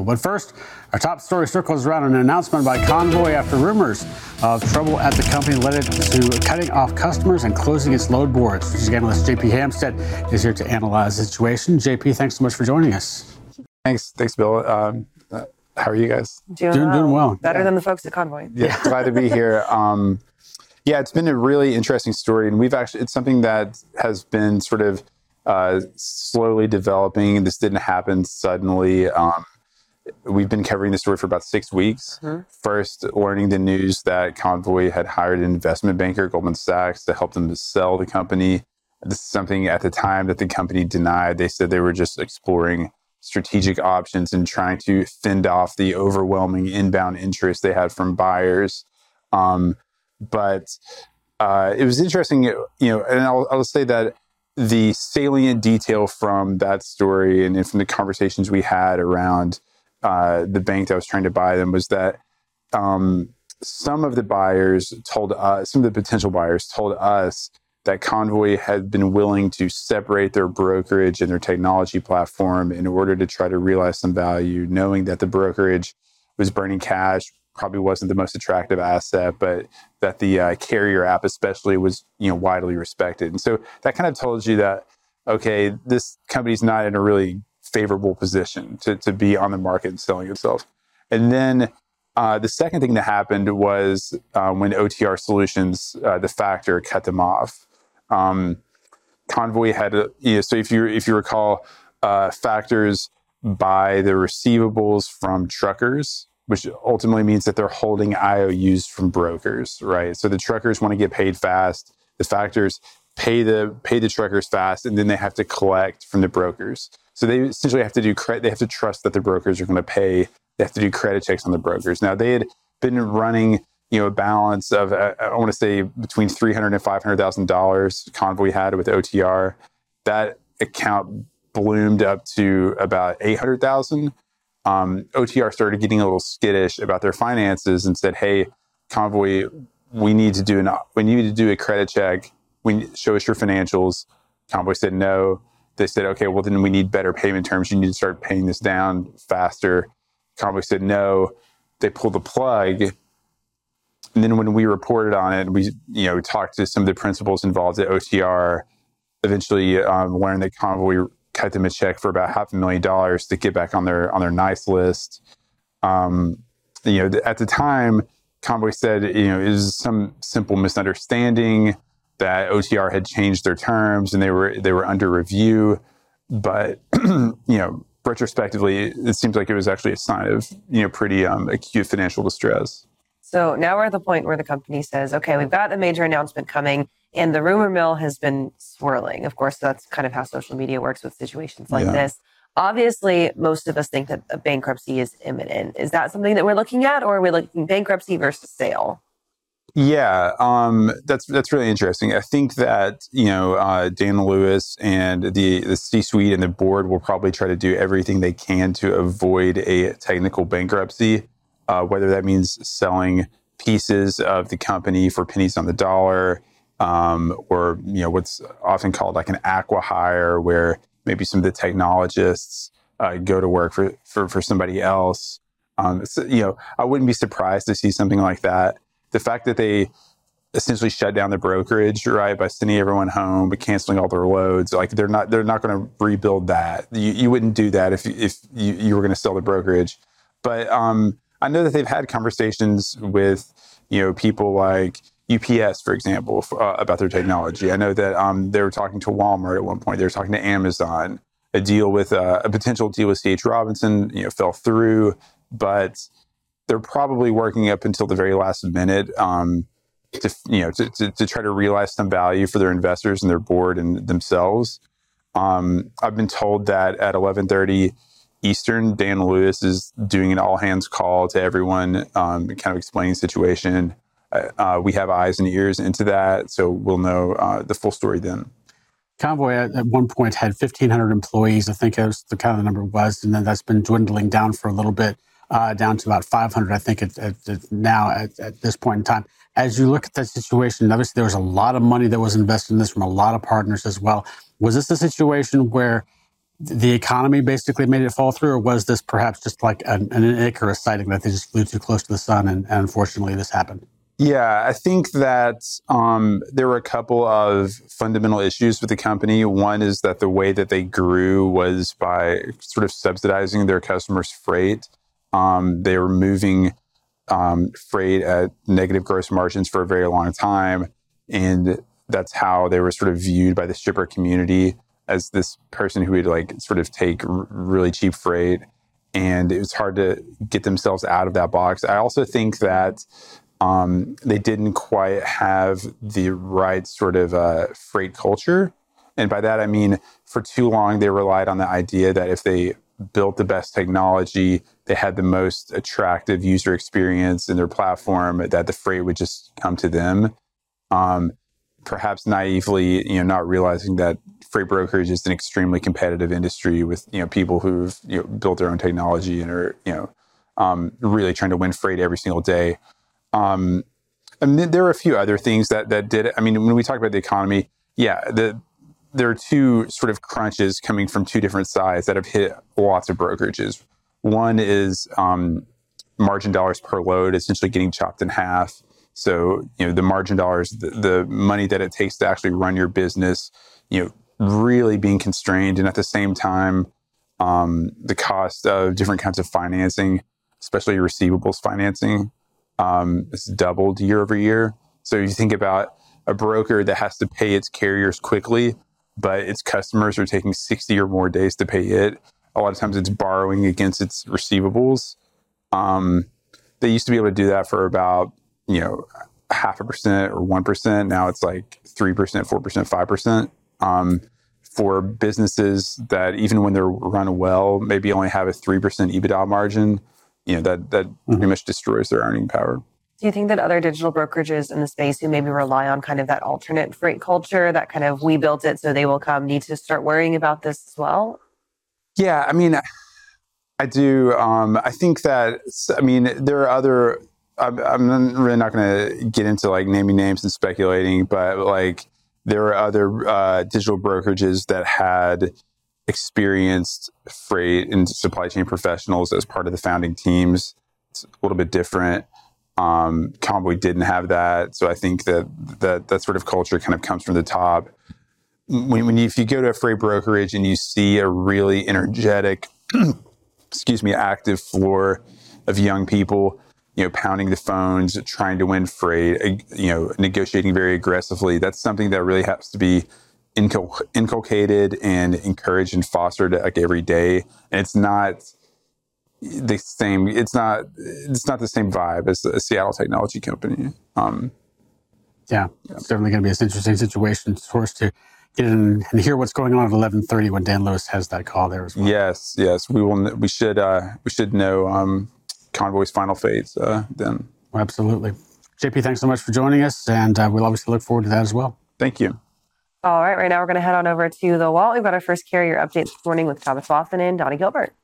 table. But first, our top story circles around an announcement by Convoy after rumors of trouble at the company led it to cutting off customers and closing its load boards. Strategic analyst JP Hampstead is here to analyze the situation. JP, thanks so much for joining us. Thanks, thanks, Bill. Um, how are you guys? Doing, Doing, well. doing well. Better Yeah. than the folks at Convoy. Yeah, glad to be here. Um, yeah, it's been a really interesting story, and we've actually it's something that has been sort of uh, slowly developing. This didn't happen suddenly. Um, we've been covering this story for about six weeks. Mhm. First, learning the news that Convoy had hired an investment banker, Goldman Sachs, to help them to sell the company. This is something at the time that the company denied. They said they were just exploring strategic options and trying to fend off the overwhelming inbound interest they had from buyers. Um, but uh, it was interesting, you know, and I'll, I'll say that the salient detail from that story and from the conversations we had around uh, the bank that was trying to buy them was that um, some of the buyers told us, some of the potential buyers told us that Convoy had been willing to separate their brokerage and their technology platform in order to try to realize some value, knowing that the brokerage was burning cash, probably wasn't the most attractive asset, but that the uh, carrier app especially was you know widely respected. And so that kind of told you that okay, this company's not in a really favorable position to, to be on the market and selling itself. And then uh, the second thing that happened was um, when OTR Solutions, uh, the factor, cut them off. Um, Convoy had, a, you know, so if you if you recall, uh, factors buy the receivables from truckers, which ultimately means that they're holding IOUs from brokers, right? So the truckers want to get paid fast. The factors pay the pay the truckers fast, and then they have to collect from the brokers. So they essentially have to do credit. They have to trust that the brokers are going to pay. They have to do credit checks on the brokers. Now they had been running, you know, a balance of uh, I want to say between three hundred and five hundred thousand dollars. Convoy had with OTR. That account bloomed up to about eight hundred thousand. Um, OTR started getting a little skittish about their finances and said, "Hey, Convoy, we need to do an we need to do a credit check. We show us your financials." Convoy said no. They said, "Okay, well then we need better payment terms. You need to start paying this down faster." Convoy said no. They pulled the plug. And then when we reported on it, we you know talked to some of the principals involved at OTR. Eventually, um, learned that Convoy cut them a check for about half a million dollars to get back on their on their nice list. Um, you know, th- at the time, Convoy said you know it was some simple misunderstanding that OTR had changed their terms and they were they were under review. But you know, retrospectively, it seems like it was actually a sign of you know pretty um, acute financial distress. So now we're at the point where the company says, okay, we've got a major announcement coming, and the rumor mill has been swirling. Of course, that's kind of how social media works with situations like Yeah. this. Obviously, most of us think that a bankruptcy is imminent. Is that something that we're looking at, or are we looking bankruptcy versus sale? Yeah, um, that's that's really interesting. I think that you know uh, Dan Lewis and the the C suite and the board will probably try to do everything they can to avoid a technical bankruptcy, uh, whether that means selling pieces of the company for pennies on the dollar, um, or you know what's often called like an acqui-hire, where maybe some of the technologists uh, go to work for for, for somebody else. Um, so, you know, I wouldn't be surprised to see something like that the fact that they essentially shut down the brokerage right by sending everyone home but canceling all their loads like they're not they're not going to rebuild that you, you wouldn't do that if if you, you were going to sell the brokerage but um i know that they've had conversations with you know people like UPS, for example, uh, about their technology. I know that um, they were talking to Walmart at one point. They were talking to Amazon. A deal with uh, a potential deal with CH Robinson, you know, fell through, but they're probably working up until the very last minute um, to you know to, to, to try to realize some value for their investors and their board and themselves. Um, I've been told that at 11:30 Eastern, Dan Lewis is doing an all hands call to everyone, um, kind of explaining the situation. Uh, uh, we have eyes and ears into that, so we'll know uh, the full story then. Convoy at, at one point had 1,500 employees. I think that was the kind of the number was, and then that's been dwindling down for a little bit, uh, down to about 500. I think at, at, at now at, at this point in time. As you look at that situation, obviously there was a lot of money that was invested in this from a lot of partners as well. Was this a situation where the economy basically made it fall through, or was this perhaps just like an, an Icarus sighting that they just flew too close to the sun and, and unfortunately this happened? Yeah, I think that um, there were a couple of fundamental issues with the company. One is that the way that they grew was by sort of subsidizing their customers' freight. Um, they were moving um, freight at negative gross margins for a very long time. And that's how they were sort of viewed by the shipper community as this person who would like sort of take r- really cheap freight. And it was hard to get themselves out of that box. I also think that um, they didn't quite have the right sort of uh, freight culture. And by that, I mean, for too long, they relied on the idea that if they built the best technology, they had the most attractive user experience in their platform, that the freight would just come to them. Um, perhaps naively, you know, not realizing that freight brokerage is an extremely competitive industry with you know people who've you know, built their own technology and are you know um, really trying to win freight every single day. Um, and there are a few other things that that did it. I mean, when we talk about the economy, yeah, the there are two sort of crunches coming from two different sides that have hit lots of brokerages. One is um, margin dollars per load, essentially getting chopped in half. So, you know, the margin dollars, the, the money that it takes to actually run your business, you know, really being constrained. And at the same time, um, the cost of different kinds of financing, especially receivables financing, um, doubled year over year. So you think about a broker that has to pay its carriers quickly, but its customers are taking 60 or more days to pay it. A lot of times it's borrowing against its receivables. Um, they used to be able to do that for about, you know, half a percent or 1%. Now it's like 3%, 4%, 5%. Um, for businesses that even when they're run well, maybe only have a 3% EBITDA margin, you know that that mm-hmm. pretty much destroys their earning power. Do you think that other digital brokerages in the space who maybe rely on kind of that alternate freight culture, that kind of we built it so they will come, need to start worrying about this as well? Yeah, I mean, I do. Um, I think that I mean there are other. I'm, I'm really not going to get into like naming names and speculating, but like there are other uh, digital brokerages that had experienced freight and supply chain professionals as part of the founding teams. It's a little bit different. Um, Convoy didn't have that, so I think that that that sort of culture kind of comes from the top. When, when you, if you go to a freight brokerage and you see a really energetic, excuse me, active floor of young people, you know, pounding the phones, trying to win freight, you know, negotiating very aggressively, that's something that really has to be incul- inculcated and encouraged and fostered like every day. And it's not the same. It's not. It's not the same vibe as a Seattle technology company. Um, yeah, yeah, it's definitely going to be an interesting situation for us to in and hear what's going on at eleven thirty when Dan Lewis has that call there as well. Yes, yes, we will. We should. Uh, we should know um, Convoy's final fate uh, then. Absolutely. JP, thanks so much for joining us, and uh, we'll obviously look forward to that as well. Thank you. All right, right now we're going to head on over to the wall. We've got our first carrier update this morning with Thomas Watson and Donnie Gilbert.